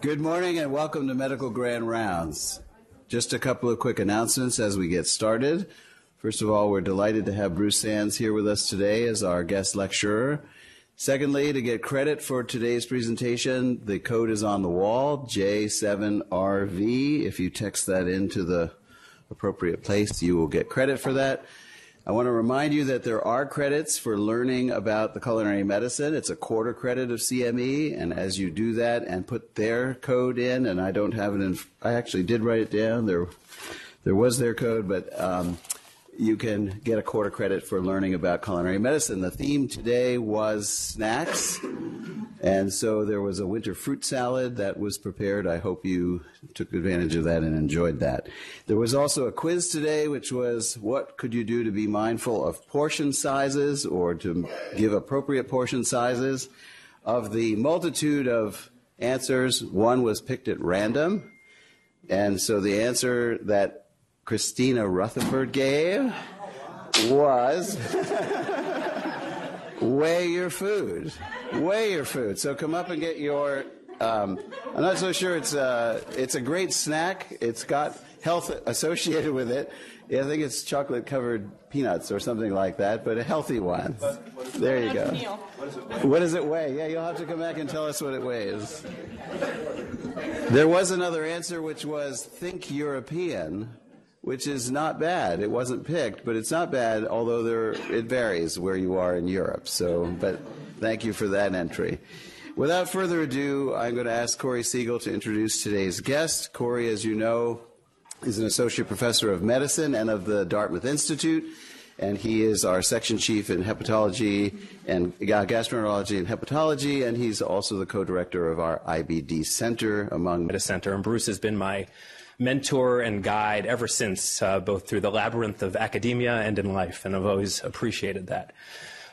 Good morning and welcome to Medical Grand Rounds. Just a couple of quick announcements as we get started. First of all, we're delighted to have Bruce Sands here with us today as our guest lecturer. Secondly, to get credit for today's presentation, the code is on the wall, J7RV. If you text that into the appropriate place, you will get credit for that. I want to remind you that there are credits for learning about the culinary medicine. It's a quarter credit of CME, and as you do that and put their code in, and I don't have it in, I actually did write it down. There, there was their code, but um, you can get a quarter credit for learning about culinary medicine. The theme today was snacks, and so there was a winter fruit salad that was prepared. I hope you took advantage of that and enjoyed that. There was also a quiz today, which was what could you do to be mindful of portion sizes or to give appropriate portion sizes? Of the multitude of answers, one was picked at random. And so the answer that Christina Rutherford gave was weigh your food. Weigh your food. So come up and get your. Um, I'm not so sure it's a, it's a great snack. It's got health associated with it. I think it's chocolate covered peanuts or something like that, but a healthy one. There you go. What does it weigh? Yeah, you'll have to come back and tell us what it weighs. There was another answer which was think European which is not bad. It wasn't picked, but it's not bad, although there, it varies where you are in Europe. So, but thank you for that entry. Without further ado, I'm going to ask Corey Siegel to introduce today's guest. Corey, as you know, is an associate professor of medicine and of the Dartmouth Institute, and he is our section chief in hepatology and gastroenterology and hepatology, and he's also the co-director of our IBD Center, among. Center, and Bruce has been my mentor and guide ever since, uh, both through the labyrinth of academia and in life, and I've always appreciated that.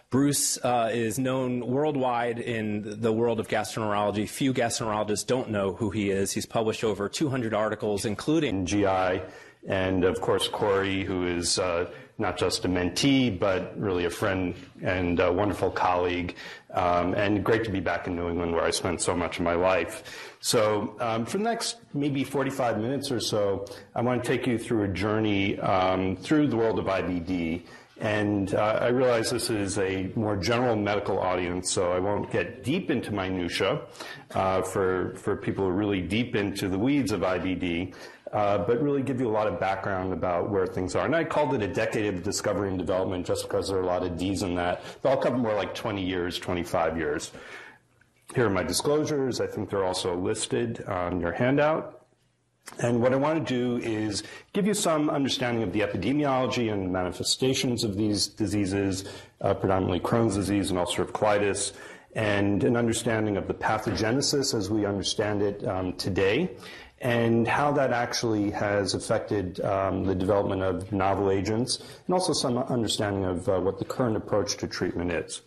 Bruce uh, is known worldwide in the world of gastroenterology. Few gastroenterologists don't know who he is. He's published over 200 articles, including GI, and of course Corey, who is uh, not just a mentee, but really a friend and a wonderful colleague, um, and great to be back in New England where I spent so much of my life. So um, for the next maybe 45 minutes or so, I want to take you through a journey um, through the world of IBD. And uh, I realize this is a more general medical audience, so I won't get deep into minutia uh, for, for people who are really deep into the weeds of IBD uh, but really give you a lot of background about where things are. And I called it a decade of discovery and development just because there are a lot of D's in that. But I'll cover more like 20 years, 25 years. Here are my disclosures. I think they're also listed on your handout. And what I want to do is give you some understanding of the epidemiology and manifestations of these diseases, uh, predominantly Crohn's disease and ulcerative colitis, and an understanding of the pathogenesis as we understand it um, today, and how that actually has affected um, the development of novel agents, and also some understanding of uh, what the current approach to treatment is.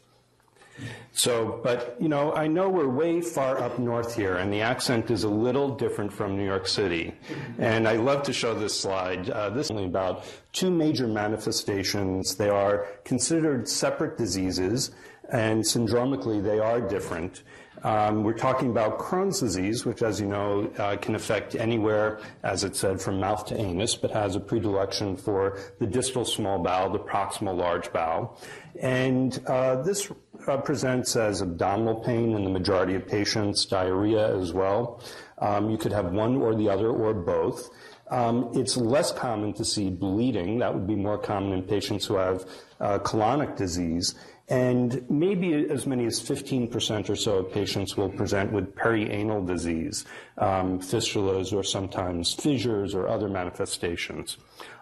So, but you know, I know we're way far up north here, and the accent is a little different from New York City. And I love to show this slide. Uh, this is only about two major manifestations. They are considered separate diseases, and syndromically they are different. Um, we're talking about Crohn's disease, which, as you know, uh, can affect anywhere, as it said, from mouth to anus, but has a predilection for the distal small bowel, the proximal large bowel. And uh, this uh, presents as abdominal pain in the majority of patients, diarrhea as well. Um, you could have one or the other or both. Um, it's less common to see bleeding. That would be more common in patients who have uh, colonic disease. And maybe as many as 15% or so of patients will present with perianal disease, um, fistulas or sometimes fissures or other manifestations.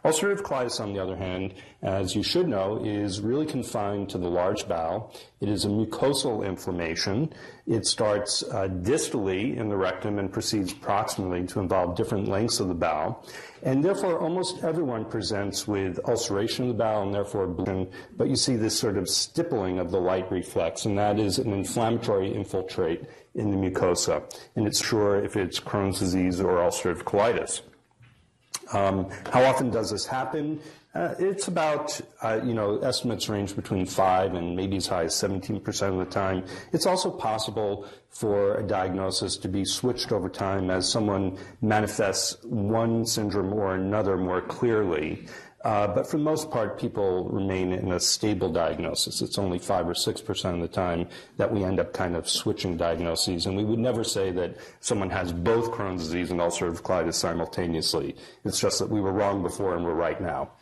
Ulcerative colitis, on the other hand, as you should know, is really confined to the large bowel. It is a mucosal inflammation. It starts uh, distally in the rectum and proceeds proximally to involve different lengths of the bowel. And therefore, almost everyone presents with ulceration of the bowel and therefore bleeding, but you see this sort of stippling of the light reflex, and that is an inflammatory infiltrate in the mucosa. And it's sure if it's Crohn's disease or ulcerative colitis. Um, how often does this happen? Uh, it's about, uh, you know, estimates range between 5 and maybe as high as 17% of the time. It's also possible for a diagnosis to be switched over time as someone manifests one syndrome or another more clearly. Uh, but for the most part, people remain in a stable diagnosis. It's only 5 or 6% of the time that we end up kind of switching diagnoses. And we would never say that someone has both Crohn's disease and ulcerative colitis simultaneously. It's just that we were wrong before and we're right now.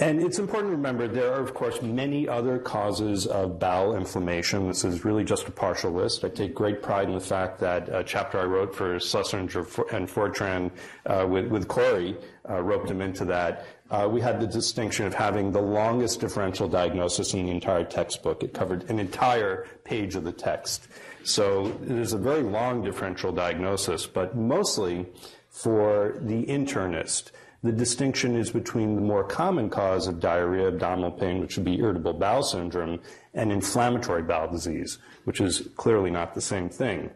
And it's important to remember there are, of course, many other causes of bowel inflammation. This is really just a partial list. I take great pride in the fact that a chapter I wrote for Sleisenger and Fordtran uh, with, with Corey uh, roped him into that. Uh, we had the distinction of having the longest differential diagnosis in the entire textbook. It covered an entire page of the text. So is a very long differential diagnosis, but mostly for the internist. The distinction is between the more common cause of diarrhea, abdominal pain, which would be irritable bowel syndrome, and inflammatory bowel disease, which is clearly not the same thing.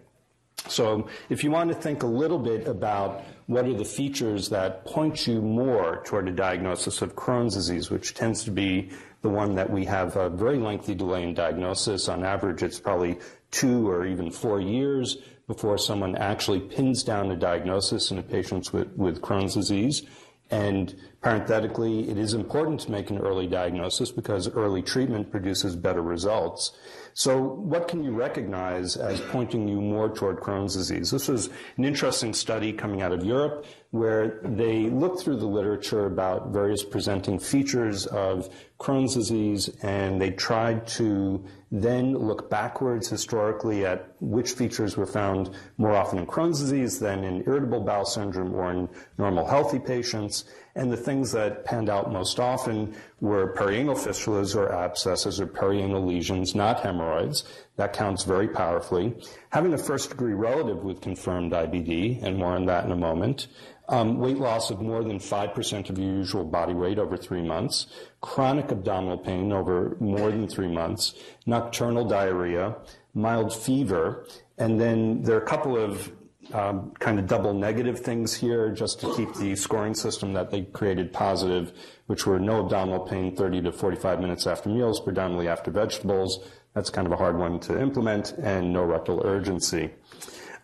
So if you want to think a little bit about what are the features that point you more toward a diagnosis of Crohn's disease, which tends to be the one that we have a very lengthy delay in diagnosis. On average, it's probably two or even four years before someone actually pins down a diagnosis in a patient with, with Crohn's disease. And parenthetically, it is important to make an early diagnosis because early treatment produces better results. So what can you recognize as pointing you more toward Crohn's disease? This was an interesting study coming out of Europe where they looked through the literature about various presenting features of Crohn's disease and they tried to then look backwards historically at which features were found more often in Crohn's disease than in irritable bowel syndrome or in normal healthy patients. And the things that panned out most often were perianal fistulas or abscesses or perianal lesions, not hemorrhoids. That counts very powerfully. Having a first degree relative with confirmed IBD, and more on that in a moment. Um, weight loss of more than 5% of your usual body weight over three months, chronic abdominal pain over more than three months, nocturnal diarrhea, mild fever, and then there are a couple of um, kind of double negative things here just to keep the scoring system that they created positive, which were no abdominal pain 30 to 45 minutes after meals, predominantly after vegetables. That's kind of a hard one to implement, and no rectal urgency.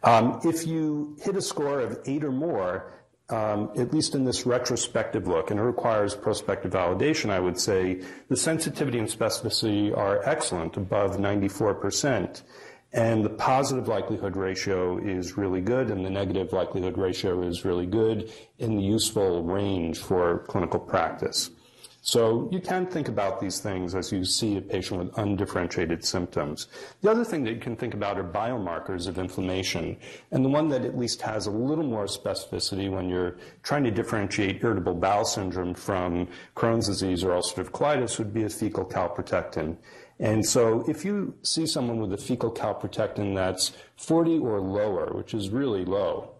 Um, if you hit a score of eight or more, um, at least in this retrospective look, and it requires prospective validation, I would say the sensitivity and specificity are excellent, above 94%. And the positive likelihood ratio is really good, and the negative likelihood ratio is really good in the useful range for clinical practice. So you can think about these things as you see a patient with undifferentiated symptoms. The other thing that you can think about are biomarkers of inflammation. And the one that at least has a little more specificity when you're trying to differentiate irritable bowel syndrome from Crohn's disease or ulcerative colitis would be a fecal calprotectin. And so if you see someone with a fecal calprotectin that's 40 or lower, which is really low,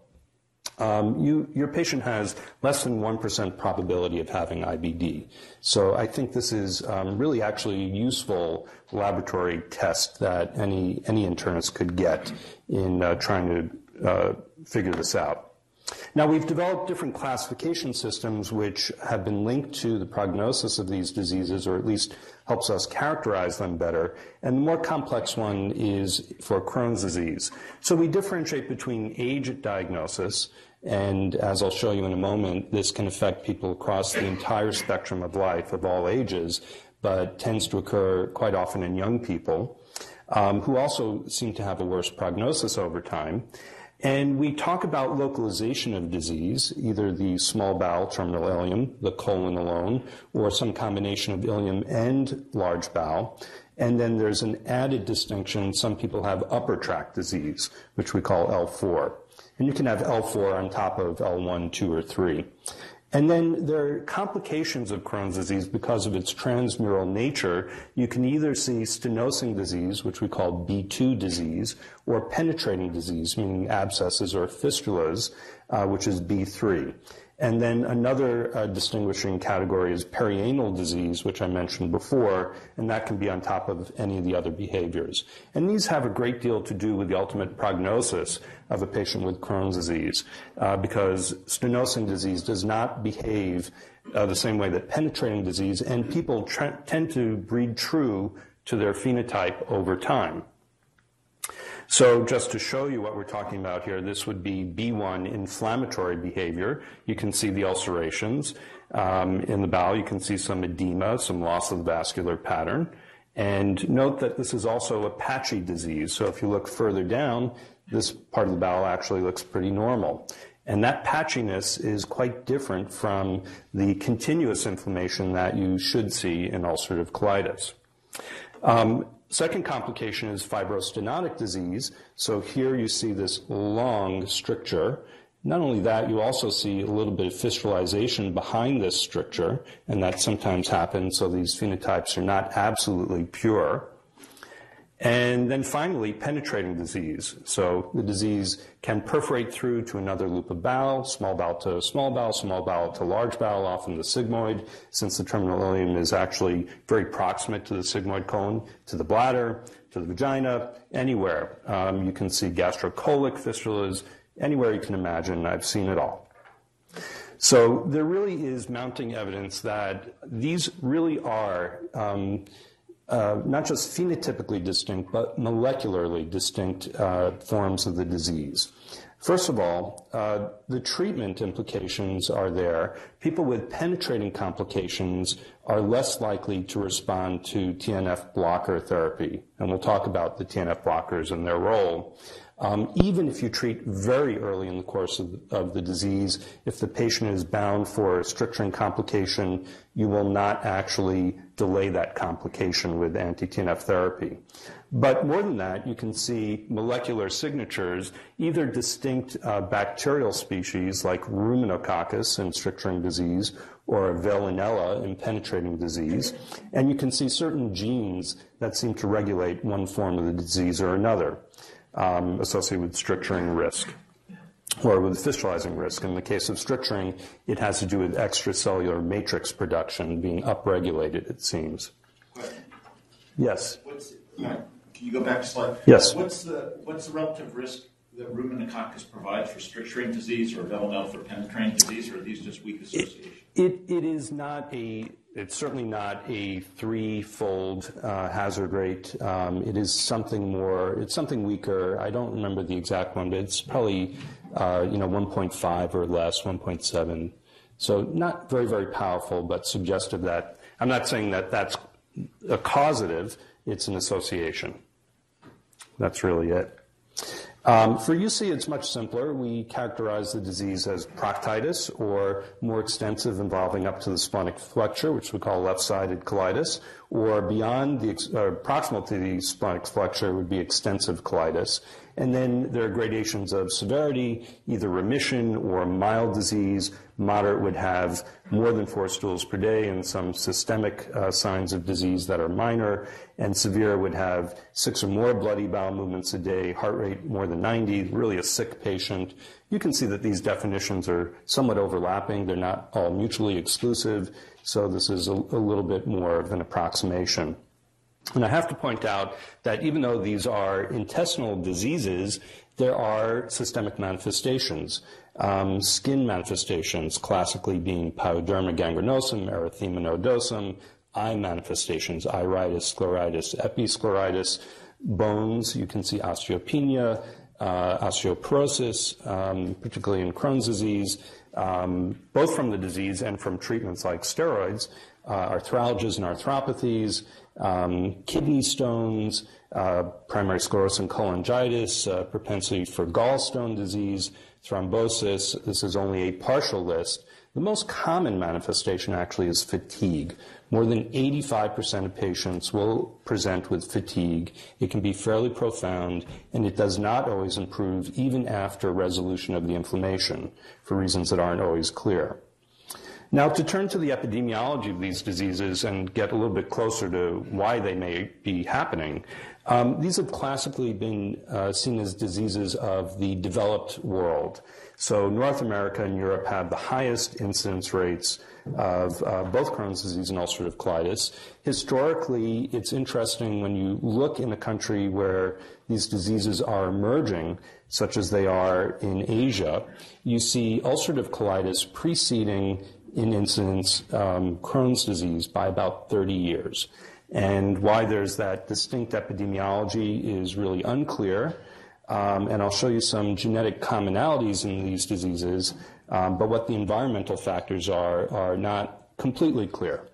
um, you, your patient has less than 1% probability of having IBD. So I think this is um, really actually a useful laboratory test that any, any internist could get in uh, trying to uh, figure this out. Now, we've developed different classification systems which have been linked to the prognosis of these diseases, or at least helps us characterize them better. And the more complex one is for Crohn's disease. So we differentiate between age at diagnosis, and as I'll show you in a moment, this can affect people across the entire spectrum of life of all ages, but tends to occur quite often in young people um, who also seem to have a worse prognosis over time. And we talk about localization of disease, either the small bowel terminal ileum, the colon alone, or some combination of ileum and large bowel. And then there's an added distinction. Some people have upper tract disease, which we call L4. And you can have L4 on top of L1, 2, or 3. And then there are complications of Crohn's disease because of its transmural nature. You can either see stenosing disease, which we call B2 disease, or penetrating disease, meaning abscesses or fistulas, uh, which is B3. And then another uh, distinguishing category is perianal disease, which I mentioned before, and that can be on top of any of the other behaviors. And these have a great deal to do with the ultimate prognosis of a patient with Crohn's disease, uh, because stenosing disease does not behave uh, the same way that penetrating disease, and people tend to breed true to their phenotype over time. So just to show you what we're talking about here, this would be B1 inflammatory behavior. You can see the ulcerations. Um, in the bowel, you can see some edema, some loss of vascular pattern. And note that this is also a patchy disease. So if you look further down, this part of the bowel actually looks pretty normal. And that patchiness is quite different from the continuous inflammation that you should see in ulcerative colitis. Um, Second complication is fibrostenotic disease. So here you see this long stricture. Not only that, you also see a little bit of fistulization behind this stricture, and that sometimes happens, so these phenotypes are not absolutely pure. And then finally, penetrating disease. So the disease can perforate through to another loop of bowel, small bowel to small bowel, small bowel to large bowel, often the sigmoid, since the terminal ileum is actually very proximate to the sigmoid colon, to the bladder, to the vagina, anywhere. Um, you can see gastrocolic fistulas, anywhere you can imagine. I've seen it all. So there really is mounting evidence that these really are um, uh, not just phenotypically distinct, but molecularly distinct uh, forms of the disease. First of all, uh, the treatment implications are there. People with penetrating complications are less likely to respond to TNF blocker therapy, and we'll talk about the TNF blockers and their role. Um, even if you treat very early in the course of, of, the disease, if the patient is bound for a stricturing complication, you will not actually delay that complication with anti-TNF therapy. But more than that, you can see molecular signatures, either distinct uh, bacterial species like ruminococcus in stricturing disease or Veillonella in penetrating disease, and you can see certain genes that seem to regulate one form of the disease or another um, associated with stricturing risk or with fistulizing risk. In the case of stricturing, it has to do with extracellular matrix production being upregulated, it seems. Yes? What's, can you go back a slide? Yes. What's the, what's the relative risk that ruminococcus provides for stricturing disease or Veillonella for penetrating disease, or are these just weak associations? It, it is not a it's certainly not a threefold uh, hazard rate. Um, it is something more. It's something weaker. I don't remember the exact one, but it's probably uh, you know 1.5 or less, 1.7. So not very very powerful, but suggestive that I'm not saying that that's a causative. It's an association. That's really it. Um, for UC, it's much simpler. We characterize the disease as proctitis or more extensive involving up to the splenic flexure, which we call left-sided colitis, or beyond the uh, proximal to the splenic flexure would be extensive colitis. And then there are gradations of severity, either remission or mild disease. Moderate would have more than four stools per day and some systemic uh, signs of disease that are minor. And severe would have six or more bloody bowel movements a day, heart rate more than 90, really a sick patient. You can see that these definitions are somewhat overlapping. They're not all mutually exclusive. So this is a, a little bit more of an approximation. And I have to point out that even though these are intestinal diseases, there are systemic manifestations. Um, skin manifestations, classically being pyoderma gangrenosum, erythema nodosum, eye manifestations, iritis, scleritis, episcleritis, bones, you can see osteopenia, uh, osteoporosis, um, particularly in Crohn's disease, um, both from the disease and from treatments like steroids, uh, arthralgias and arthropathies, um, kidney stones, uh, primary sclerosing cholangitis, uh, propensity for gallstone disease, thrombosis. This is only a partial list. The most common manifestation actually is fatigue. More than 85% of patients will present with fatigue. It can be fairly profound, and it does not always improve even after resolution of the inflammation for reasons that aren't always clear. Now, to turn to the epidemiology of these diseases and get a little bit closer to why they may be happening, um, these have classically been uh, seen as diseases of the developed world. So, North America and Europe have the highest incidence rates of uh, both Crohn's disease and ulcerative colitis. Historically, it's interesting when you look in a country where these diseases are emerging, such as they are in Asia, you see ulcerative colitis preceding in incidence um, Crohn's disease by about 30 years. And why there's that distinct epidemiology is really unclear. Um, and I'll show you some genetic commonalities in these diseases, um, but what the environmental factors are are not completely clear.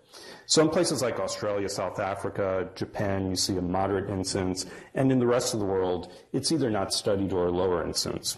So in places like Australia, South Africa, Japan, you see a moderate incidence, and in the rest of the world, it's either not studied or lower incidence.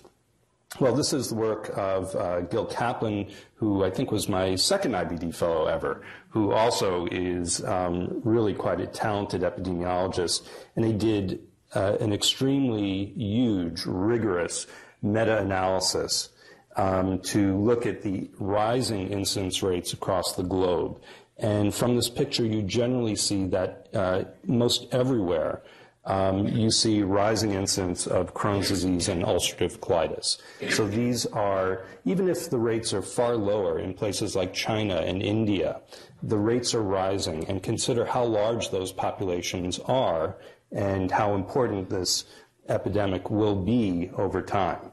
Well, this is the work of uh, Gil Kaplan, who I think was my second IBD fellow ever, who also is um, really quite a talented epidemiologist. And he did uh, an extremely huge, rigorous meta analysis um, to look at the rising incidence rates across the globe. And from this picture, you generally see that uh, most everywhere um, you see rising incidence of Crohn's disease and ulcerative colitis. So these are, even if the rates are far lower in places like China and India, the rates are rising. And consider how large those populations are and how important this epidemic will be over time.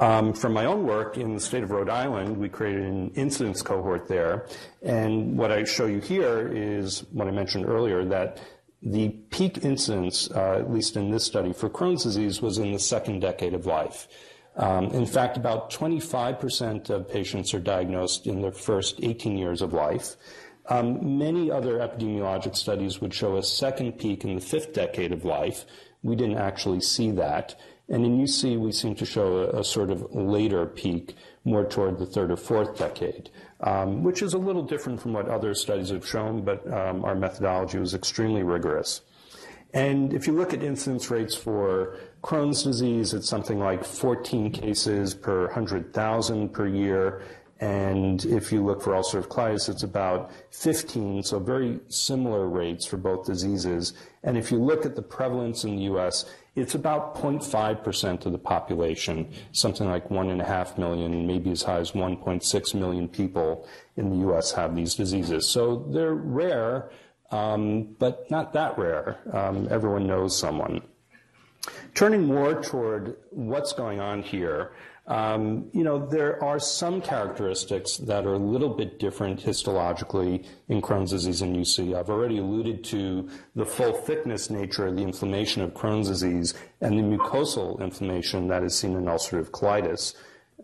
Um, from my own work in the state of Rhode Island, we created an incidence cohort there. And what I show you here is what I mentioned earlier that the peak incidence, uh, at least in this study, for Crohn's disease was in the second decade of life. Um, in fact, about 25% of patients are diagnosed in their first 18 years of life. Um, many other epidemiologic studies would show a second peak in the fifth decade of life. We didn't actually see that. And in UC, we seem to show a, a sort of later peak, more toward the third or fourth decade um, which is a little different from what other studies have shown, but um, our methodology was extremely rigorous. And if you look at incidence rates for Crohn's disease, it's something like 14 cases per 100,000 per year. And if you look for ulcerative colitis, it's about 15, so very similar rates for both diseases. And if you look at the prevalence in the US, it's about 0.5% of the population, something like 1.5 million, maybe as high as 1.6 million people in the US have these diseases. So they're rare, um, but not that rare. Um, everyone knows someone. Turning more toward what's going on here, um, you know, there are some characteristics that are a little bit different histologically in Crohn's disease and UC. I've already alluded to the full thickness nature of the inflammation of Crohn's disease and the mucosal inflammation that is seen in ulcerative colitis.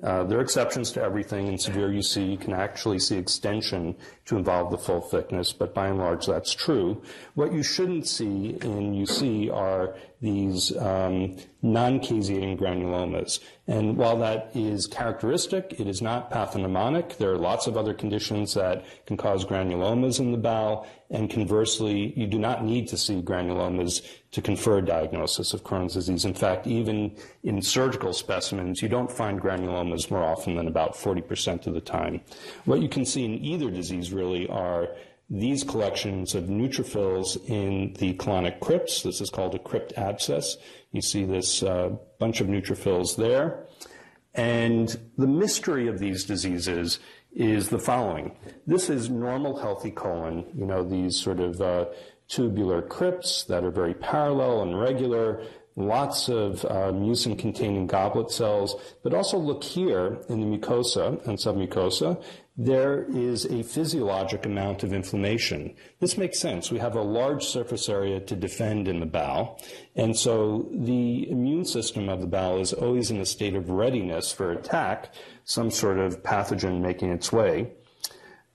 Uh, there are exceptions to everything. In severe UC, you can actually see extension to involve the full thickness, but by and large, that's true. What you shouldn't see in UC are these um, non-caseating granulomas. And while that is characteristic, it is not pathognomonic. There are lots of other conditions that can cause granulomas in the bowel, and conversely, you do not need to see granulomas to confer a diagnosis of Crohn's disease. In fact, even in surgical specimens, you don't find granulomas more often than about 40% of the time. What you can see in either disease really are these collections of neutrophils in the colonic crypts. This is called a crypt abscess. You see this uh, bunch of neutrophils there. And the mystery of these diseases is the following. This is normal healthy colon, you know, these sort of uh, tubular crypts that are very parallel and regular, lots of uh, mucin containing goblet cells, but also look here in the mucosa and submucosa there is a physiologic amount of inflammation. This makes sense. We have a large surface area to defend in the bowel, and so the immune system of the bowel is always in a state of readiness for attack, some sort of pathogen making its way.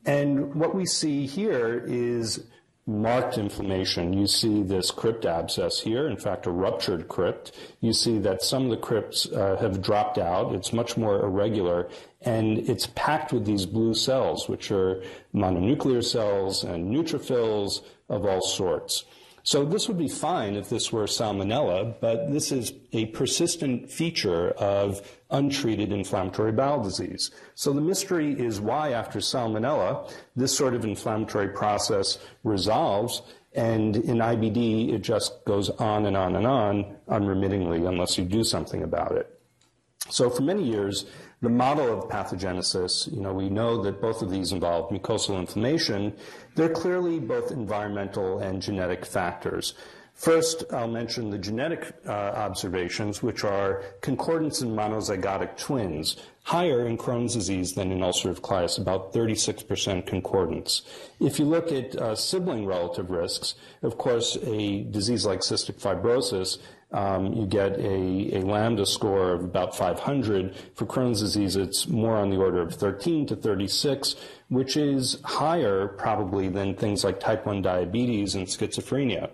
And what we see here is marked inflammation. You see this crypt abscess here, in fact, a ruptured crypt. You see that some of the crypts uh, have dropped out. It's much more irregular, and it's packed with these blue cells, which are mononuclear cells and neutrophils of all sorts. So this would be fine if this were salmonella, but this is a persistent feature of untreated inflammatory bowel disease. So the mystery is why after salmonella, this sort of inflammatory process resolves and in IBD, it just goes on and on and on unremittingly unless you do something about it. So for many years, the model of pathogenesis, you know, we know that both of these involve mucosal inflammation. They're clearly both environmental and genetic factors. First, I'll mention the genetic uh, observations, which are concordance in monozygotic twins, higher in Crohn's disease than in ulcerative colitis, about 36% concordance. If you look at uh, sibling relative risks, of course, a disease like cystic fibrosis um, you get a, a, lambda score of about 500. For Crohn's disease, it's more on the order of 13 to 36, which is higher probably than things like type 1 diabetes and schizophrenia.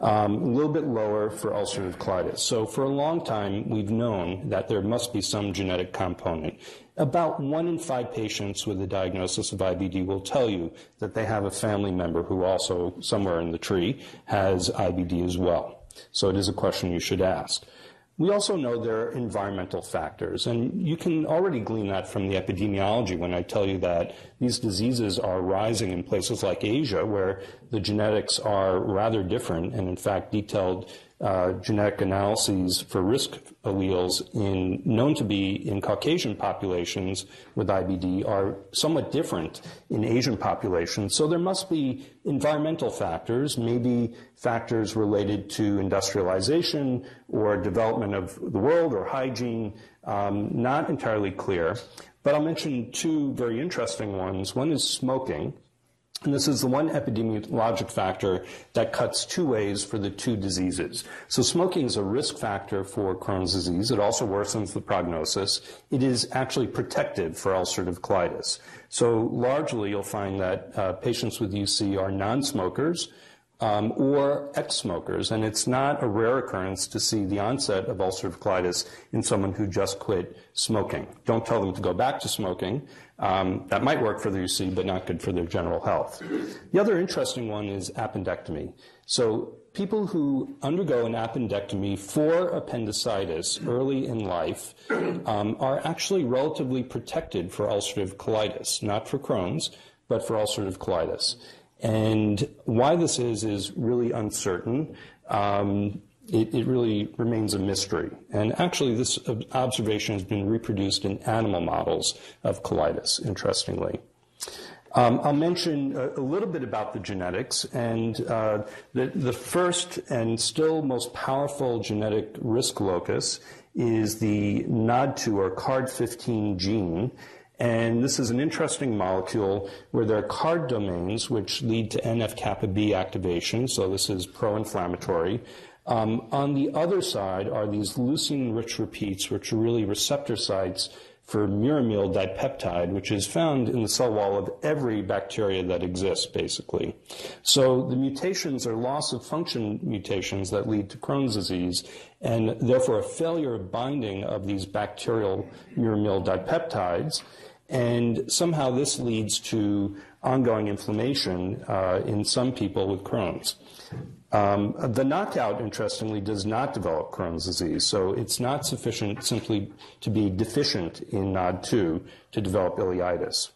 Um, a little bit lower for ulcerative colitis. So for a long time, we've known that there must be some genetic component. About one in five patients with a diagnosis of IBD will tell you that they have a family member who also, somewhere in the tree, has IBD as well. So it is a question you should ask. We also know there are environmental factors, and you can already glean that from the epidemiology when I tell you that these diseases are rising in places like Asia, where the genetics are rather different, and in fact, detailed uh, genetic analyses for risk alleles in, known to be in Caucasian populations with IBD are somewhat different in Asian populations. So there must be environmental factors, maybe factors related to industrialization or development of the world or hygiene, um, not entirely clear. But I'll mention two very interesting ones. One is smoking. And this is the one epidemiologic factor that cuts two ways for the two diseases. So smoking is a risk factor for Crohn's disease. It also worsens the prognosis. It is actually protective for ulcerative colitis. So largely you'll find that uh, patients with UC are non-smokers um, or ex-smokers, and it's not a rare occurrence to see the onset of ulcerative colitis in someone who just quit smoking. Don't tell them to go back to smoking. Um, that might work for the UC, but not good for their general health. The other interesting one is appendectomy. So people who undergo an appendectomy for appendicitis early in life um, are actually relatively protected for ulcerative colitis, not for Crohn's, but for ulcerative colitis. And why this is is really uncertain. Um, it, it, really remains a mystery. And actually, this observation has been reproduced in animal models of colitis, interestingly. Um, I'll mention a, a, little bit about the genetics, and uh, the, the first and still most powerful genetic risk locus is the NOD2 or CARD15 gene. And this is an interesting molecule where there are CARD domains which lead to NF kappa B activation, so this is pro inflammatory. Um, on the other side are these leucine rich repeats, which are really receptor sites for muramyl dipeptide, which is found in the cell wall of every bacteria that exists, basically. So the mutations are loss of function mutations that lead to Crohn's disease, and therefore a failure of binding of these bacterial muramyl dipeptides. And somehow this leads to ongoing inflammation uh, in some people with Crohn's. Um, the knockout, interestingly, does not develop Crohn's disease, so it's not sufficient simply to be deficient in NOD2 to develop ileitis.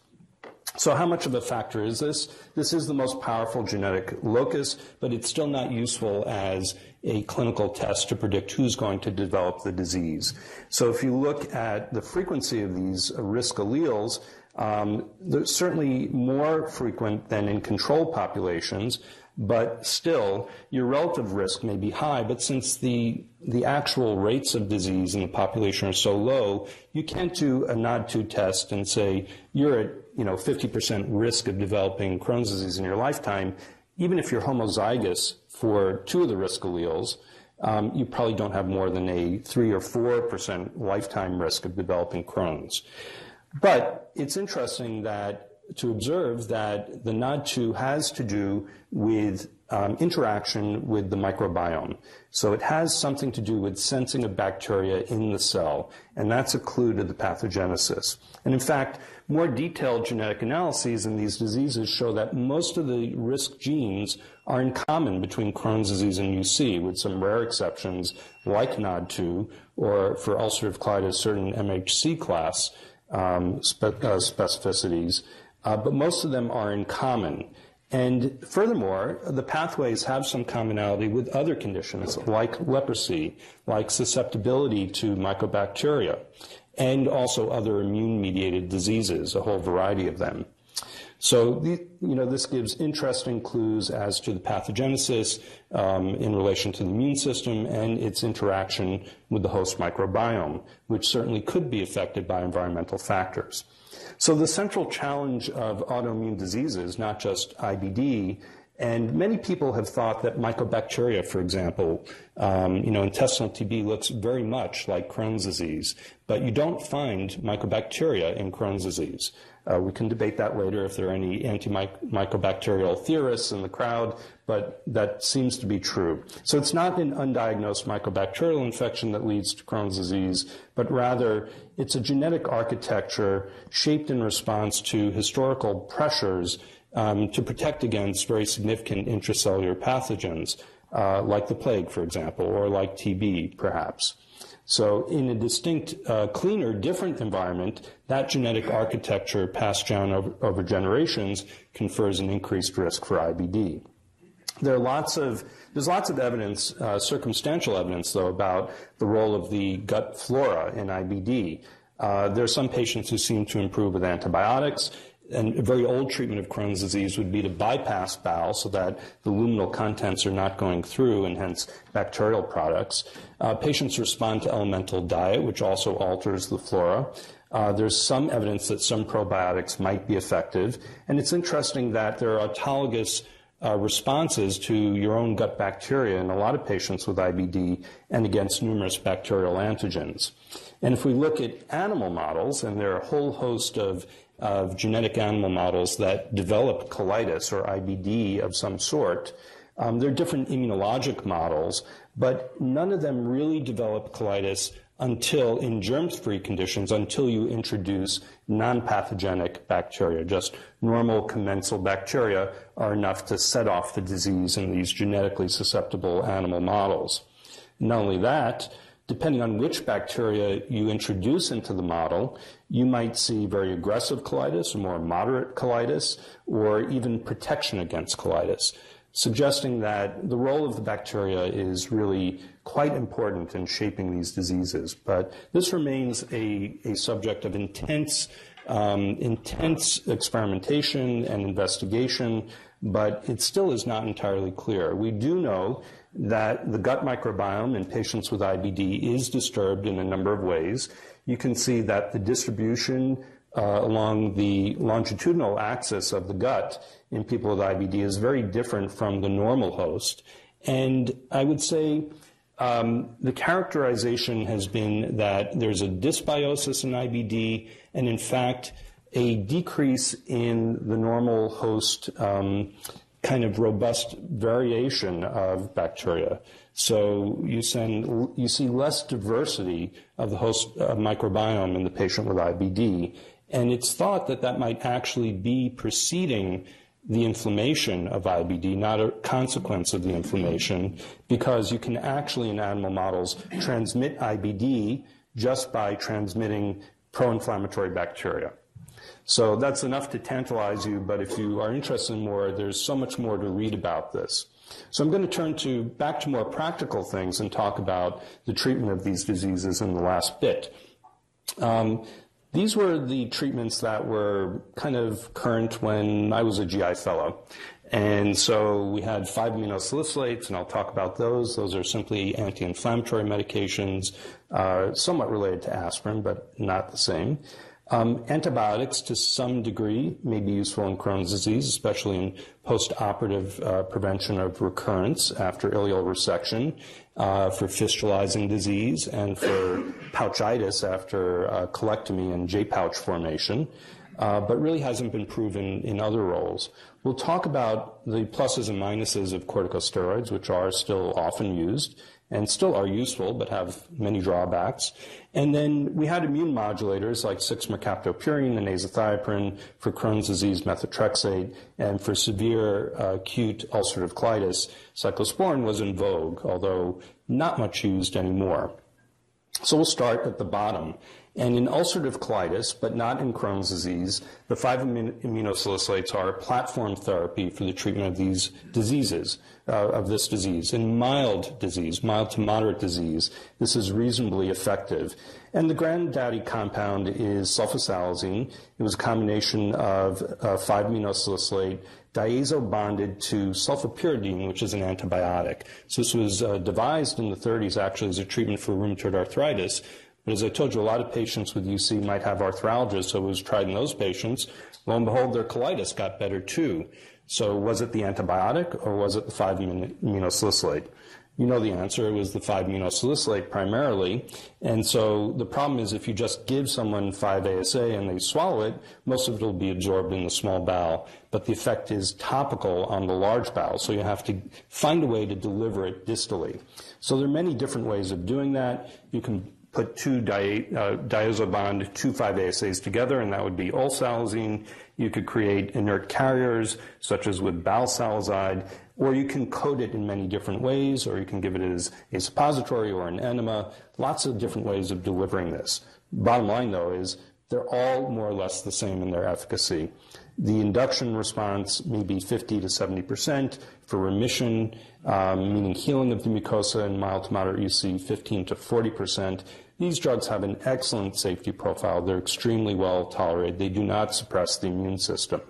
So how much of a factor is this? This is the most powerful genetic locus, but it's still not useful as a clinical test to predict who's going to develop the disease. So if you look at the frequency of these risk alleles, um, they're certainly more frequent than in control populations, but still, your relative risk may be high, but since the, the actual rates of disease in the population are so low, you can't do a NOD2 test and say you're at you know, 50% risk of developing Crohn's disease in your lifetime. Even if you're homozygous for two of the risk alleles, um, you probably don't have more than a 3 or 4% lifetime risk of developing Crohn's. But it's interesting that to observe that the NOD2 has to do with um, interaction with the microbiome. So it has something to do with sensing of bacteria in the cell, and that's a clue to the pathogenesis. And in fact, more detailed genetic analyses in these diseases show that most of the risk genes are in common between Crohn's disease and UC, with some rare exceptions like NOD2, or for ulcerative colitis, certain MHC class um, spe- uh, specificities. Uh, but most of them are in common. And furthermore, the pathways have some commonality with other conditions like leprosy, like susceptibility to mycobacteria, and also other immune mediated diseases, a whole variety of them. So, you know, this gives interesting clues as to the pathogenesis um, in relation to the immune system and its interaction with the host microbiome, which certainly could be affected by environmental factors. So the central challenge of autoimmune diseases, not just IBD, and many people have thought that mycobacteria, for example, um, you know, intestinal TB looks very much like Crohn's disease, but you don't find mycobacteria in Crohn's disease. Uh, we can debate that later if there are any antimycobacterial theorists in the crowd, but that seems to be true. So it's not an undiagnosed mycobacterial infection that leads to Crohn's disease, but rather it's a genetic architecture shaped in response to historical pressures um, to protect against very significant intracellular pathogens, uh, like the plague, for example, or like TB, perhaps. So in a distinct, uh, cleaner, different environment, that genetic architecture passed down over, over, generations confers an increased risk for IBD. There are lots of, there's lots of evidence, uh, circumstantial evidence though, about the role of the gut flora in IBD. Uh, there are some patients who seem to improve with antibiotics, and a very old treatment of Crohn's disease would be to bypass bowel so that the luminal contents are not going through and hence bacterial products. Uh, patients respond to elemental diet, which also alters the flora. Uh, there's some evidence that some probiotics might be effective. And it's interesting that there are autologous uh, responses to your own gut bacteria in a lot of patients with IBD and against numerous bacterial antigens. And if we look at animal models, and there are a whole host of of genetic animal models that develop colitis or IBD of some sort. Um, they're different immunologic models, but none of them really develop colitis until in germ-free conditions, until you introduce non-pathogenic bacteria. Just normal commensal bacteria are enough to set off the disease in these genetically susceptible animal models. Not only that, depending on which bacteria you introduce into the model, you might see very aggressive colitis or more moderate colitis or even protection against colitis, suggesting that the role of the bacteria is really quite important in shaping these diseases. But this remains a, a subject of intense, um, intense experimentation and investigation, but it still is not entirely clear. We do know that the gut microbiome in patients with IBD is disturbed in a number of ways. You can see that the distribution uh, along the longitudinal axis of the gut in people with IBD is very different from the normal host. And I would say um, the characterization has been that there's a dysbiosis in IBD, and in fact, a decrease in the normal host um, kind of robust variation of bacteria. So you, send, you see less diversity of the host uh, microbiome in the patient with IBD. And it's thought that that might actually be preceding the inflammation of IBD, not a consequence of the inflammation, because you can actually, in animal models, transmit IBD just by transmitting pro inflammatory bacteria. So that's enough to tantalize you, but if you are interested in more, there's so much more to read about this. So I'm going to turn to back to more practical things and talk about the treatment of these diseases in the last bit. Um, these were the treatments that were kind of current when I was a GI fellow. And so we had 5-aminosalicylates, and I'll talk about those. Those are simply anti-inflammatory medications, uh, somewhat related to aspirin, but not the same. Um, antibiotics, to some degree, may be useful in Crohn's disease, especially in post-operative uh, prevention of recurrence after ileal resection, uh, for fistulizing disease, and for pouchitis after uh, colectomy and J-pouch formation. uh, but really hasn't been proven in other roles. We'll talk about the pluses and minuses of corticosteroids, which are still often used and still are useful but have many drawbacks. And then we had immune modulators like 6-mercaptopurine and azathioprine for Crohn's disease, methotrexate, and for severe uh, acute ulcerative colitis, cyclosporin was in vogue, although not much used anymore. So we'll start at the bottom. And in ulcerative colitis, but not in Crohn's disease, the 5-aminosalicylates are a platform therapy for the treatment of these diseases, uh, of this disease. In mild disease, mild to moderate disease, this is reasonably effective. And the granddaddy compound is sulfasalazine. It was a combination of uh, 5-aminosalicylate diazo bonded to sulfapyridine, which is an antibiotic. So this was uh, devised in the 30s actually as a treatment for rheumatoid arthritis. But as I told you, a lot of patients with UC might have arthralgia, so it was tried in those patients. Lo and behold, their colitis got better too. So was it the antibiotic or was it the 5-aminosalicylate? You know the answer. It was the 5-aminosalicylate primarily. And so the problem is if you just give someone 5-ASA and they swallow it, most of it will be absorbed in the small bowel. But the effect is topical on the large bowel. So you have to find a way to deliver it distally. So there are many different ways of doing that. You can put two di- uh, diazobond 2,5-ASAs together, and that would be olsalazine. You could create inert carriers, such as with balsalazide, or you can coat it in many different ways, or you can give it as a suppository or an enema. Lots of different ways of delivering this. Bottom line, though, is they're all more or less the same in their efficacy. The induction response may be 50 to 70 percent. For remission, um, meaning healing of the mucosa in mild to moderate UC, 15 to 40 percent. These drugs have an excellent safety profile. They're extremely well tolerated. They do not suppress the immune system.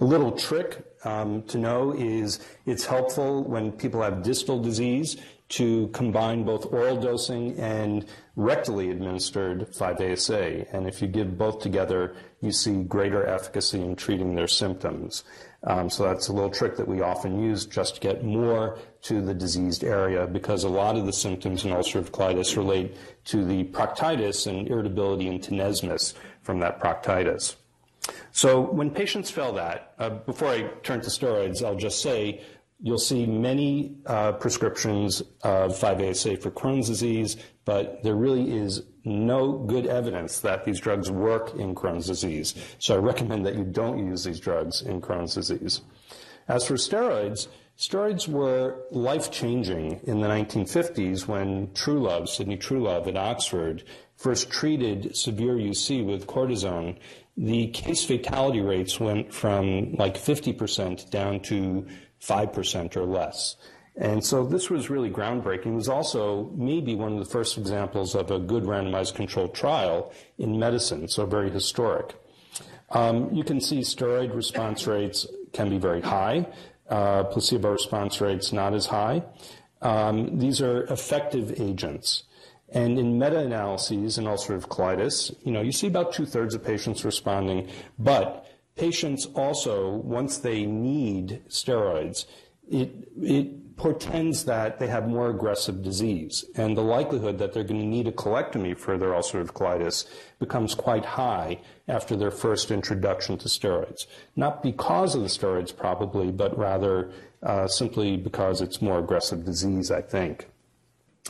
A little trick um, to know is it's helpful when people have distal disease to combine both oral dosing and rectally administered 5-ASA. And if you give both together, you see greater efficacy in treating their symptoms. Um, so that's a little trick that we often use just to get more to the diseased area because a lot of the symptoms in ulcerative colitis relate to the proctitis and irritability and tenesmus from that proctitis. So when patients fail that, uh, before I turn to steroids, I'll just say you'll see many uh, prescriptions of 5-ASA for Crohn's disease, but there really is no good evidence that these drugs work in Crohn's disease. So I recommend that you don't use these drugs in Crohn's disease. As for steroids, steroids were life-changing in the 1950s when Truelove, Sidney Truelove at Oxford, first treated severe UC with cortisone. The case fatality rates went from like 50% down to 5% or less. And so this was really groundbreaking. It was also maybe one of the first examples of a good randomized controlled trial in medicine, so very historic. Um, you can see steroid response rates can be very high, uh, placebo response rates not as high. Um, these are effective agents. And in meta-analyses in ulcerative colitis, you know, you see about two-thirds of patients responding, but patients also, once they need steroids, it, it portends that they have more aggressive disease. And the likelihood that they're going to need a colectomy for their ulcerative colitis becomes quite high after their first introduction to steroids. Not because of the steroids, probably, but rather uh, simply because it's more aggressive disease, I think.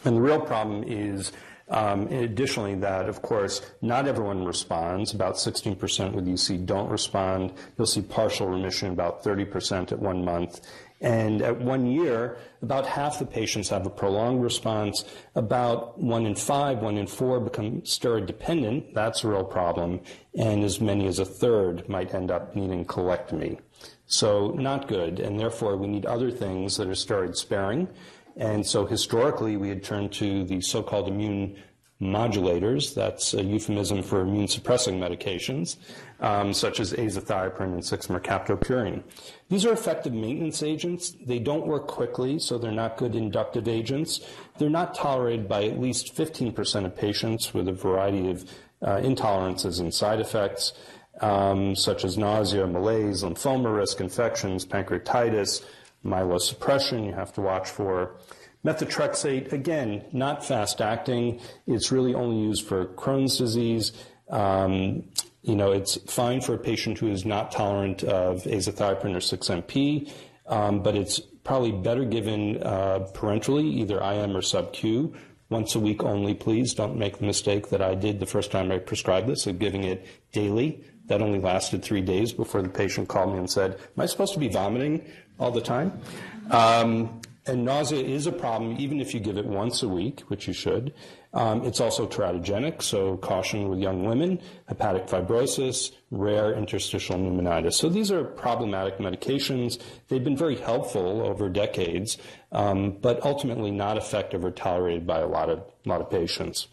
And the real problem is um, additionally, that of course not everyone responds. About 16% with UC don't respond. You'll see partial remission about 30% at one month. And at one year, about half the patients have a prolonged response. About one in five, one in four become steroid dependent. That's a real problem. And as many as a third might end up needing colectomy. So not good. And therefore, we need other things that are steroid sparing. And so historically, we had turned to the so-called immune modulators. That's a euphemism for immune suppressing medications, um, such as azathioprine and 6-mercaptopurine. These are effective maintenance agents. They don't work quickly, so they're not good inductive agents. They're not tolerated by at least 15% of patients with a variety of uh, intolerances and side effects, um, such as nausea, malaise, lymphoma risk, infections, pancreatitis, myelosuppression you have to watch for. Methotrexate, again, not fast acting. It's really only used for Crohn's disease. Um, you know, it's fine for a patient who is not tolerant of azathioprine or 6-MP, um, but it's probably better given uh, parenterally, either IM or sub-Q, once a week only, please. Don't make the mistake that I did the first time I prescribed this of giving it daily. That only lasted three days before the patient called me and said, Am I supposed to be vomiting all the time? Um, and nausea is a problem even if you give it once a week, which you should. Um, it's also teratogenic, so caution with young women, hepatic fibrosis, rare interstitial pneumonitis. So these are problematic medications. They've been very helpful over decades, um, but ultimately not effective or tolerated by a lot of, lot of patients.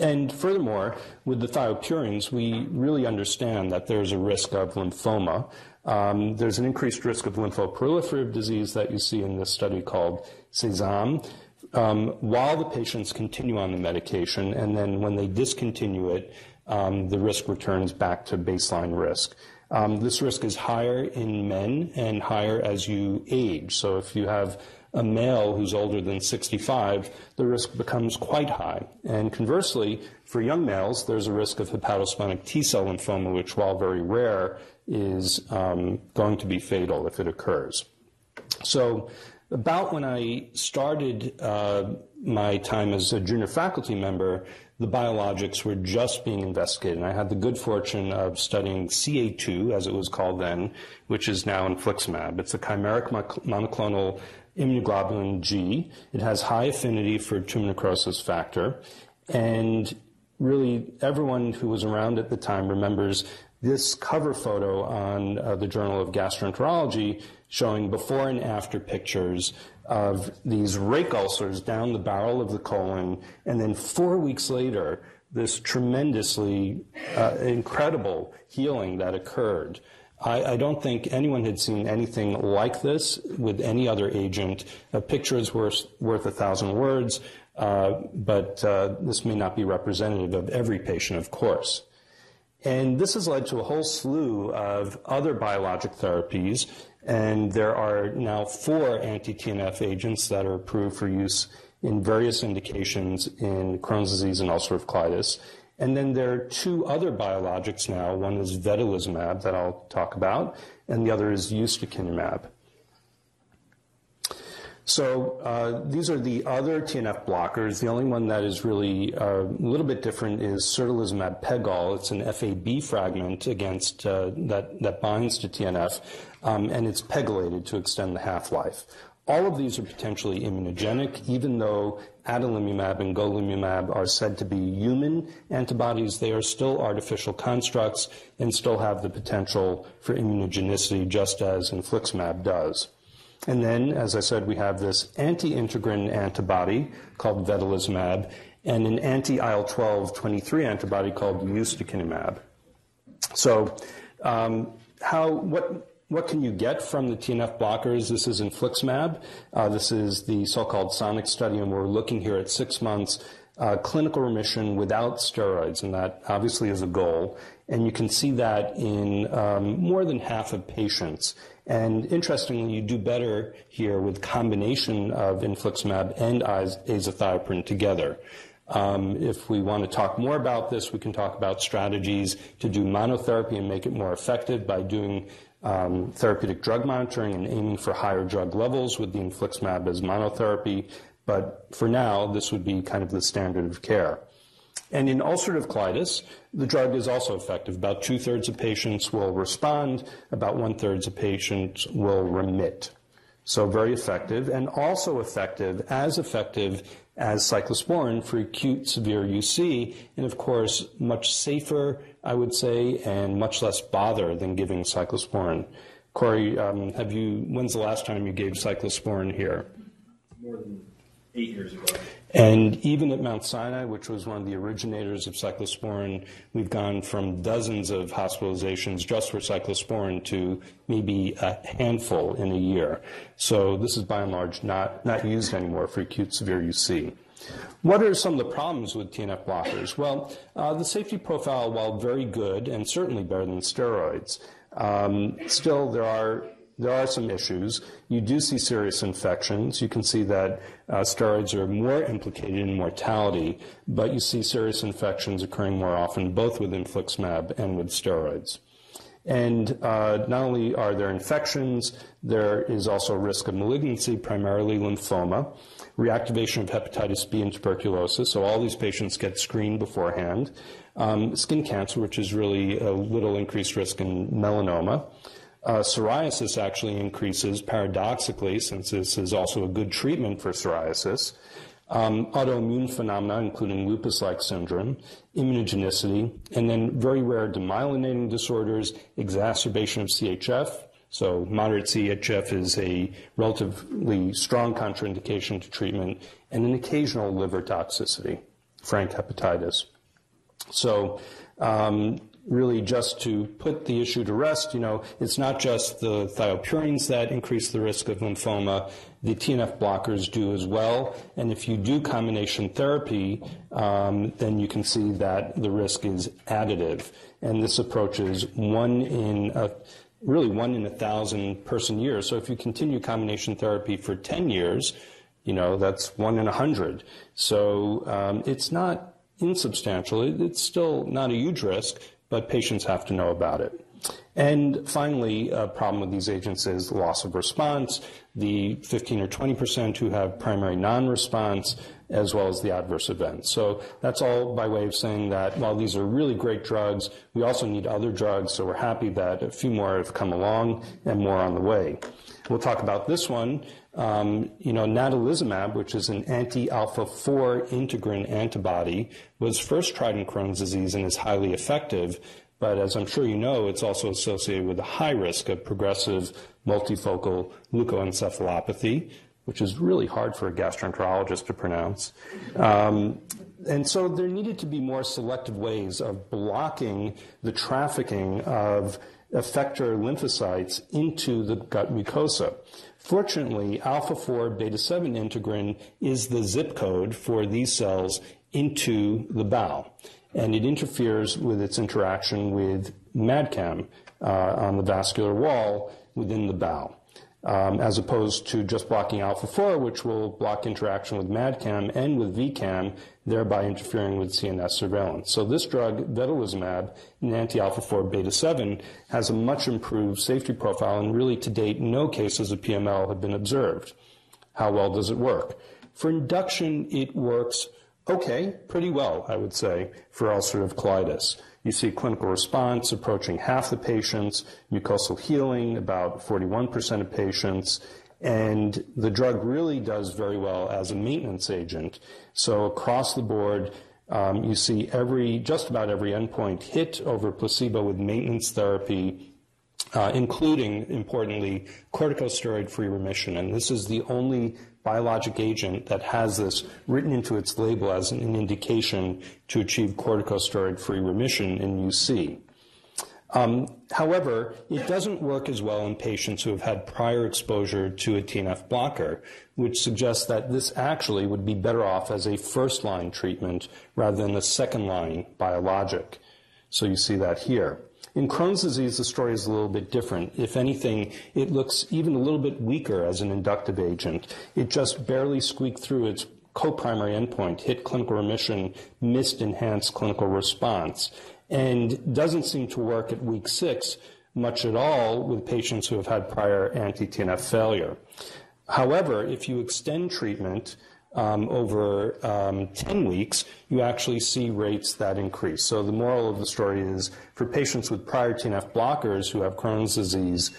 And furthermore, with the thiopurines, we really understand that there's a risk of lymphoma. Um, there's an increased risk of lymphoproliferative disease that you see in this study called CESAME. Um, while the patients continue on the medication, and then when they discontinue it, um, the risk returns back to baseline risk. Um, this risk is higher in men and higher as you age. So if you have a male who's older than 65, the risk becomes quite high. And conversely, for young males, there's a risk of hepatosplenic T cell lymphoma, which, while very rare, is um, going to be fatal if it occurs. So, about when I started uh, my time as a junior faculty member, the biologics were just being investigated. And I had the good fortune of studying CA2, as it was called then, which is now infliximab. It's a chimeric monoclonal immunoglobulin G. It has high affinity for tumor necrosis factor. And really, everyone who was around at the time remembers this cover photo on uh, the Journal of Gastroenterology showing before and after pictures of these rake ulcers down the barrel of the colon. And then four weeks later, this tremendously uh, incredible healing that occurred. I, I, don't think anyone had seen anything like this with any other agent. A picture is worth, worth a thousand words, uh, but uh, this may not be representative of every patient, of course. And this has led to a whole slew of other biologic therapies, and there are now four anti-TNF agents that are approved for use in various indications in Crohn's disease and ulcerative colitis. And then there are two other biologics now. One is vedolizumab that I'll talk about, and the other is ustekinumab. So uh, these are the other TNF blockers. The only one that is really uh, a little bit different is certolizumab pegol. It's an FAB fragment against uh, that that binds to TNF, um, and it's pegylated to extend the half-life. All of these are potentially immunogenic, even though adalimumab and golimumab are said to be human antibodies. They are still artificial constructs and still have the potential for immunogenicity, just as infliximab does. And then, as I said, we have this anti-integrin antibody called vedolizumab and an anti-IL-12 23 antibody called ustekinumab. So, um, how what what can you get from the TNF blockers? This is infliximab. Uh, this is the so-called SONIC study, and we're looking here at six months uh, clinical remission without steroids, and that obviously is a goal. And you can see that in um, more than half of patients. And interestingly, you do better here with combination of infliximab and azathioprine together. Um, if we want to talk more about this, we can talk about strategies to do monotherapy and make it more effective by doing um, therapeutic drug monitoring and aiming for higher drug levels with the infliximab as monotherapy. But for now, this would be kind of the standard of care. And in ulcerative colitis, the drug is also effective. About two thirds of patients will respond, about one third of patients will remit. So very effective, and also effective, as effective as cyclosporin for acute severe UC, and of course, much safer, I would say, and much less bother than giving cyclosporin. Corey, um, have you? When's the last time you gave cyclosporin here? More than eight years ago. And even at Mount Sinai, which was one of the originators of cyclosporin, we've gone from dozens of hospitalizations just for cyclosporin to maybe a handful in a year. So this is by and large not, not used anymore for acute severe UC. What are some of the problems with TNF blockers? Well, uh, the safety profile, while very good and certainly better than steroids, um, still there are there are some issues. You do see serious infections. You can see that uh, steroids are more implicated in mortality, but you see serious infections occurring more often, both with infliximab and with steroids. And uh, not only are there infections, there is also risk of malignancy, primarily lymphoma, reactivation of hepatitis B and tuberculosis. So all these patients get screened beforehand. Um, skin cancer, which is really a little increased risk in melanoma. Uh, psoriasis actually increases paradoxically, since this is also a good treatment for psoriasis. Um, autoimmune phenomena, including lupus like syndrome, immunogenicity, and then very rare demyelinating disorders, exacerbation of CHF. So, moderate CHF is a relatively strong contraindication to treatment, and an occasional liver toxicity, frank hepatitis. So, um, really just to put the issue to rest, you know, it's not just the thiopurines that increase the risk of lymphoma. The TNF blockers do as well. And if you do combination therapy, um, then you can see that the risk is additive. And this approach is one in a, really one in a thousand person years. So if you continue combination therapy for 10 years, you know, that's one in a hundred. So um, it's not insubstantial. It's still not a huge risk, but patients have to know about it. And finally, a problem with these agents is loss of response, the 15 or 20 percent who have primary non-response, as well as the adverse events. So that's all by way of saying that while these are really great drugs, we also need other drugs, so we're happy that a few more have come along and more on the way. We'll talk about this one. Um, you know, natalizumab, which is an anti-alpha-4 integrin antibody, was first tried in Crohn's disease and is highly effective. But as I'm sure you know, it's also associated with a high risk of progressive multifocal leukoencephalopathy, which is really hard for a gastroenterologist to pronounce. Um, and so there needed to be more selective ways of blocking the trafficking of effector lymphocytes into the gut mucosa. Fortunately, alpha 4 beta 7 integrin is the zip code for these cells into the bowel, and it interferes with its interaction with MADCAM uh, on the vascular wall within the bowel um, as opposed to just blocking alpha 4, which will block interaction with MADCAM and with VCAM, thereby interfering with CNS surveillance. So this drug, vedolizumab, an anti-alpha 4 beta 7, has a much improved safety profile, and really to date, no cases of PML have been observed. How well does it work? For induction, it works okay, pretty well, I would say, for ulcerative colitis. You see clinical response approaching half the patients, mucosal healing about 41% of patients, and the drug really does very well as a maintenance agent. So across the board, um, you see every, just about every endpoint hit over placebo with maintenance therapy, uh, including, importantly, corticosteroid-free remission. And this is the only biologic agent that has this written into its label as an indication to achieve corticosteroid-free remission in UC. Um, however, it doesn't work as well in patients who have had prior exposure to a TNF blocker, which suggests that this actually would be better off as a first-line treatment rather than a second-line biologic. So you see that here. In Crohn's disease, the story is a little bit different. If anything, it looks even a little bit weaker as an inductive agent. It just barely squeaked through its co-primary endpoint, hit clinical remission, missed enhanced clinical response, and doesn't seem to work at week six much at all with patients who have had prior anti-TNF failure. However, if you extend treatment, um, over um, 10 weeks, you actually see rates that increase. So the moral of the story is for patients with prior TNF blockers who have Crohn's disease,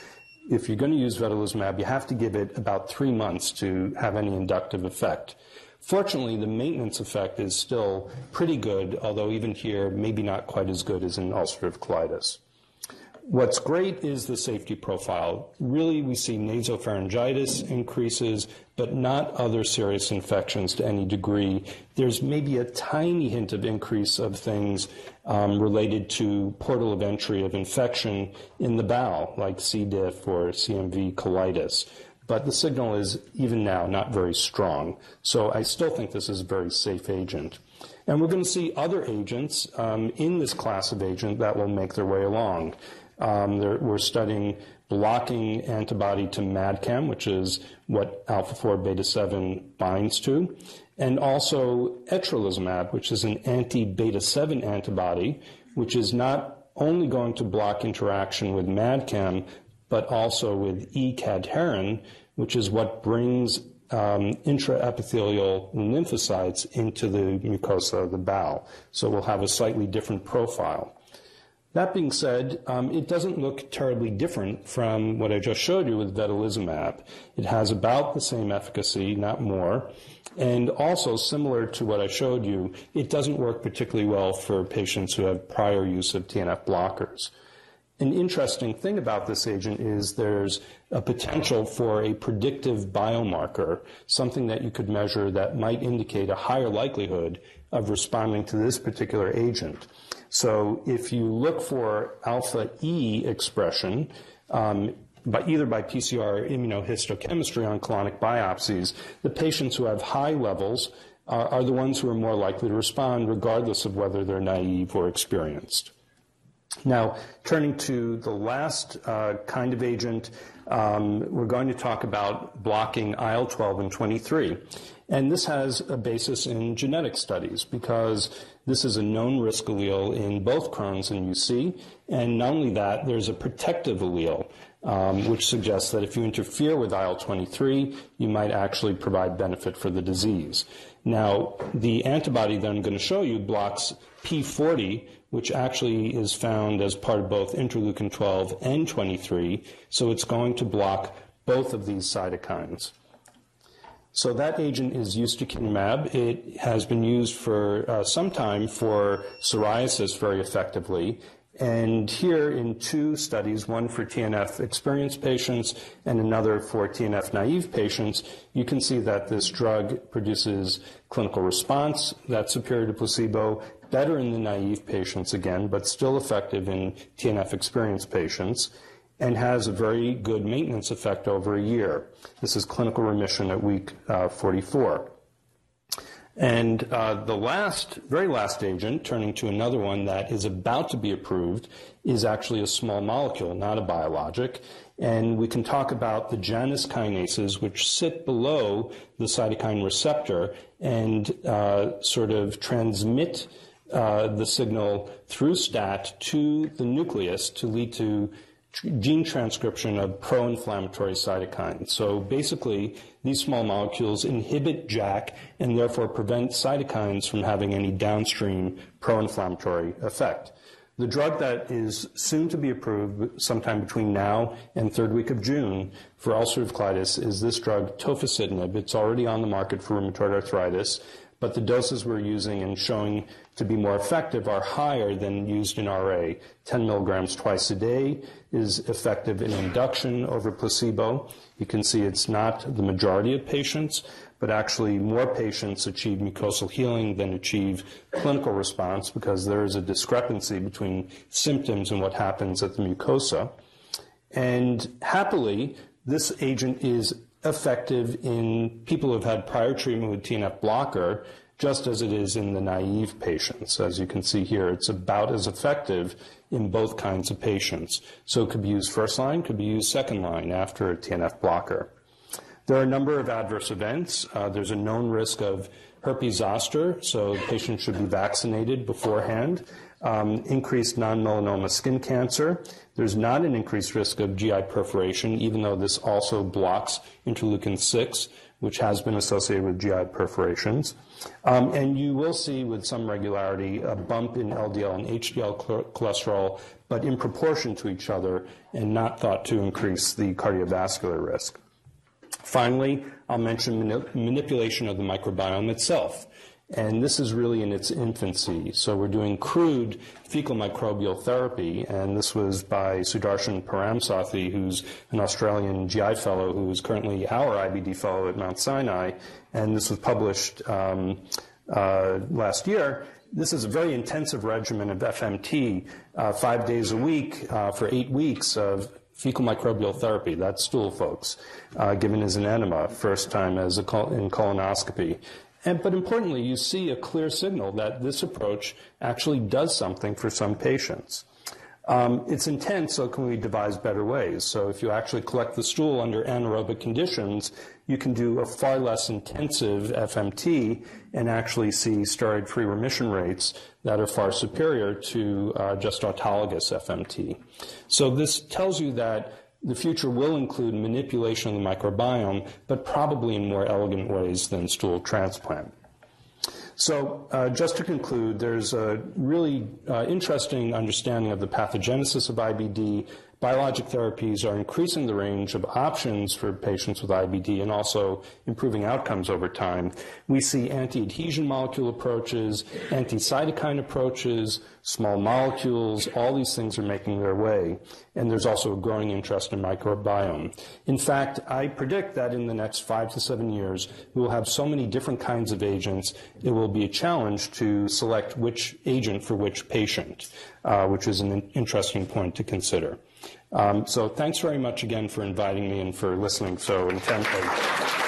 if you're going to use vedolizumab, you have to give it about three months to have any inductive effect. Fortunately, the maintenance effect is still pretty good, although even here, maybe not quite as good as in ulcerative colitis. What's great is the safety profile. Really, we see nasopharyngitis increases, but not other serious infections to any degree. There's maybe a tiny hint of increase of things um, related to portal of entry of infection in the bowel, like C. diff or CMV colitis. But the signal is, even now, not very strong. So I still think this is a very safe agent. And we're going to see other agents um, in this class of agent that will make their way along. Um, we're studying blocking antibody to MAdCAM, which is what alpha 4 beta 7 binds to, and also etrolizumab, which is an anti beta 7 antibody, which is not only going to block interaction with MAdCAM, but also with E-cadherin, which is what brings um, intraepithelial lymphocytes into the mucosa of the bowel. So we'll have a slightly different profile. That being said, um, it doesn't look terribly different from what I just showed you with vedolizumab. It has about the same efficacy, not more. And also, similar to what I showed you, it doesn't work particularly well for patients who have prior use of TNF blockers. An interesting thing about this agent is there's a potential for a predictive biomarker, something that you could measure that might indicate a higher likelihood of responding to this particular agent. So if you look for alpha E expression, um, by either by PCR or immunohistochemistry on colonic biopsies, the patients who have high levels are, are the ones who are more likely to respond, regardless of whether they're naive or experienced. Now, turning to the last uh, kind of agent, um, we're going to talk about blocking IL 12 and 23. And this has a basis in genetic studies because this is a known risk allele in both Crohn's and UC. And not only that, there's a protective allele, um, which suggests that if you interfere with IL 23, you might actually provide benefit for the disease. Now, the antibody that I'm going to show you blocks P40, which actually is found as part of both interleukin 12 and 23. So it's going to block both of these cytokines. So that agent is ustekinumab. It has been used for uh, some time for psoriasis very effectively. And here in two studies, one for TNF experienced patients and another for TNF naive patients, you can see that this drug produces clinical response that's superior to placebo better in the naive patients again, but still effective in TNF experienced patients, and has a very good maintenance effect over a year. This is clinical remission at week uh, 44. And uh, the last, very last agent, turning to another one that is about to be approved, is actually a small molecule, not a biologic. And we can talk about the Janus kinases, which sit below the cytokine receptor and uh, sort of transmit uh, the signal through STAT to the nucleus to lead to gene transcription of pro-inflammatory cytokines. So basically, these small molecules inhibit JAK and therefore prevent cytokines from having any downstream pro-inflammatory effect. The drug that is soon to be approved sometime between now and third week of June for ulcerative colitis is this drug, tofacitinib. It's already on the market for rheumatoid arthritis but the doses we're using and showing to be more effective are higher than used in RA. 10 milligrams twice a day is effective in induction over placebo. You can see it's not the majority of patients, but actually more patients achieve mucosal healing than achieve clinical response because there is a discrepancy between symptoms and what happens at the mucosa. And happily, this agent is effective in people who have had prior treatment with TNF blocker, just as it is in the naive patients. As you can see here, it's about as effective in both kinds of patients. So it could be used first line, could be used second line after a TNF blocker. There are a number of adverse events. Uh, there's a known risk of herpes zoster, so patients should be vaccinated beforehand um, increased non-melanoma skin cancer. There's not an increased risk of GI perforation, even though this also blocks interleukin 6, which has been associated with GI perforations. Um, and you will see with some regularity a bump in LDL and HDL cholesterol, but in proportion to each other and not thought to increase the cardiovascular risk. Finally, I'll mention manipulation of the microbiome itself. And this is really in its infancy. So we're doing crude fecal microbial therapy, and this was by Sudarshan Paramsothy, who's an Australian GI fellow who is currently our IBD fellow at Mount Sinai, and this was published um, uh, last year. This is a very intensive regimen of FMT, uh, five days a week uh, for eight weeks of fecal microbial therapy. That's stool, folks, uh, given as an enema, first time as a col- in colonoscopy. And, but importantly, you see a clear signal that this approach actually does something for some patients. Um, it's intense, so can we devise better ways? So if you actually collect the stool under anaerobic conditions, you can do a far less intensive FMT and actually see steroid-free remission rates that are far superior to uh, just autologous FMT. So this tells you that the future will include manipulation of the microbiome, but probably in more elegant ways than stool transplant. So, uh, just to conclude, there's a really uh, interesting understanding of the pathogenesis of IBD Biologic therapies are increasing the range of options for patients with IBD and also improving outcomes over time. We see anti-adhesion molecule approaches, anti-cytokine approaches, small molecules, all these things are making their way. And there's also a growing interest in microbiome. In fact, I predict that in the next five to seven years, we will have so many different kinds of agents, it will be a challenge to select which agent for which patient, uh, which is an interesting point to consider. Um, so thanks very much again for inviting me and for listening so intently.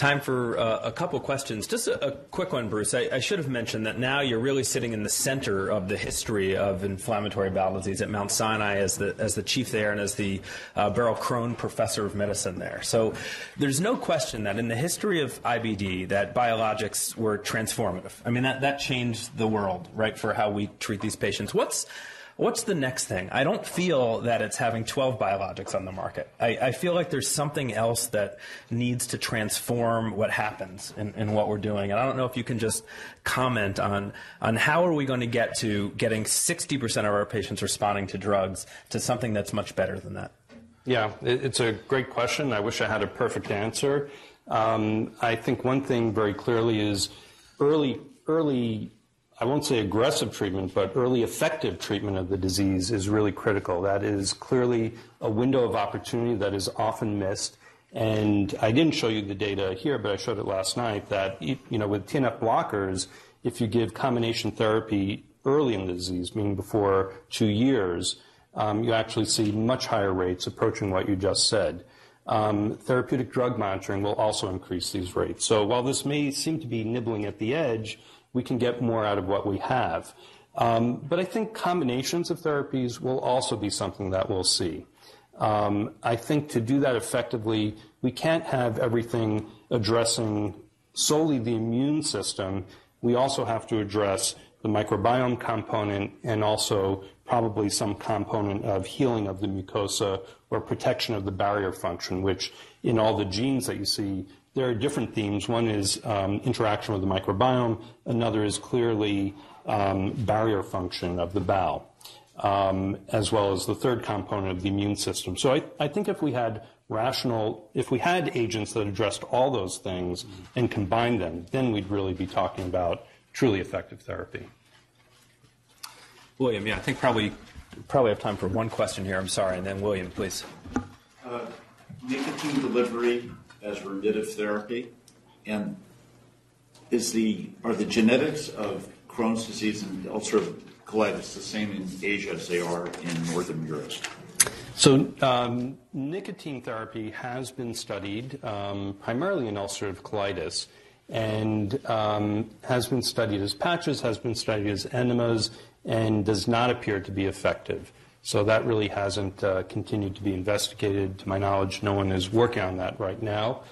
Time for uh, a couple questions. Just a, a quick one, Bruce. I, I, should have mentioned that now you're really sitting in the center of the history of inflammatory bowel disease at Mount Sinai as the as the chief there and as the uh, Burrill Crohn Professor of Medicine there. So there's no question that in the history of IBD that biologics were transformative. I mean that that changed the world, right, for how we treat these patients. What's What's the next thing? I don't feel that it's having 12 biologics on the market. I, I feel like there's something else that needs to transform what happens in, what we're doing. And I don't know if you can just comment on, on how are we going to get to getting 60% of our patients responding to drugs to something that's much better than that. Yeah, it's a great question. I wish I had a perfect answer. Um, I think one thing very clearly is early, early I won't say aggressive treatment, but early effective treatment of the disease is really critical. That is clearly a window of opportunity that is often missed. And I didn't show you the data here, but I showed it last night that, you know, with TNF blockers, if you give combination therapy early in the disease, meaning before two years, um, you actually see much higher rates approaching what you just said. Um, therapeutic drug monitoring will also increase these rates. So while this may seem to be nibbling at the edge, we can get more out of what we have. Um, but I think combinations of therapies will also be something that we'll see. Um, I think to do that effectively, we can't have everything addressing solely the immune system. We also have to address the microbiome component and also probably some component of healing of the mucosa or protection of the barrier function, which in all the genes that you see there are different themes. One is um, interaction with the microbiome. Another is clearly um, barrier function of the bowel, um, as well as the third component of the immune system. So I, I, think if we had rational, if we had agents that addressed all those things and combined them, then we'd really be talking about truly effective therapy. William, yeah, I think probably probably have time for one question here. I'm sorry, and then William, please. Uh, nicotine delivery as remittive therapy? And is the are the genetics of Crohn's disease and ulcerative colitis the same in Asia as they are in Northern Europe? So, um, nicotine therapy has been studied um, primarily in ulcerative colitis and um, has been studied as patches, has been studied as enemas, and does not appear to be effective. So that really hasn't uh, continued to be investigated. To my knowledge, no one is working on that right now.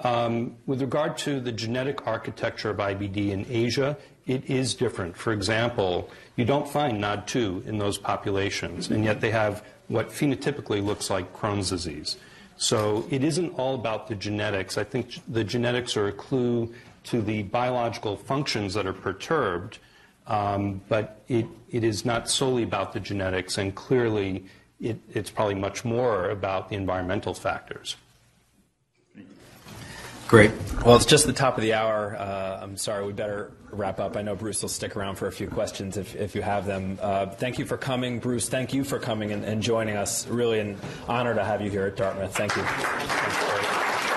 Um, with regard to the genetic architecture of IBD in Asia, it is different. For example, you don't find NOD2 in those populations, and yet they have what phenotypically looks like Crohn's disease. So it isn't all about the genetics. I think the genetics are a clue to the biological functions that are perturbed um, but it, it is not solely about the genetics, and clearly it, it's probably much more about the environmental factors. Great. Well, it's just the top of the hour. Uh, I'm sorry, we better wrap up. I know Bruce will stick around for a few questions if, if you have them. Uh, thank you for coming, Bruce. Thank you for coming and, and, joining us. Really an honor to have you here at Dartmouth. Thank you.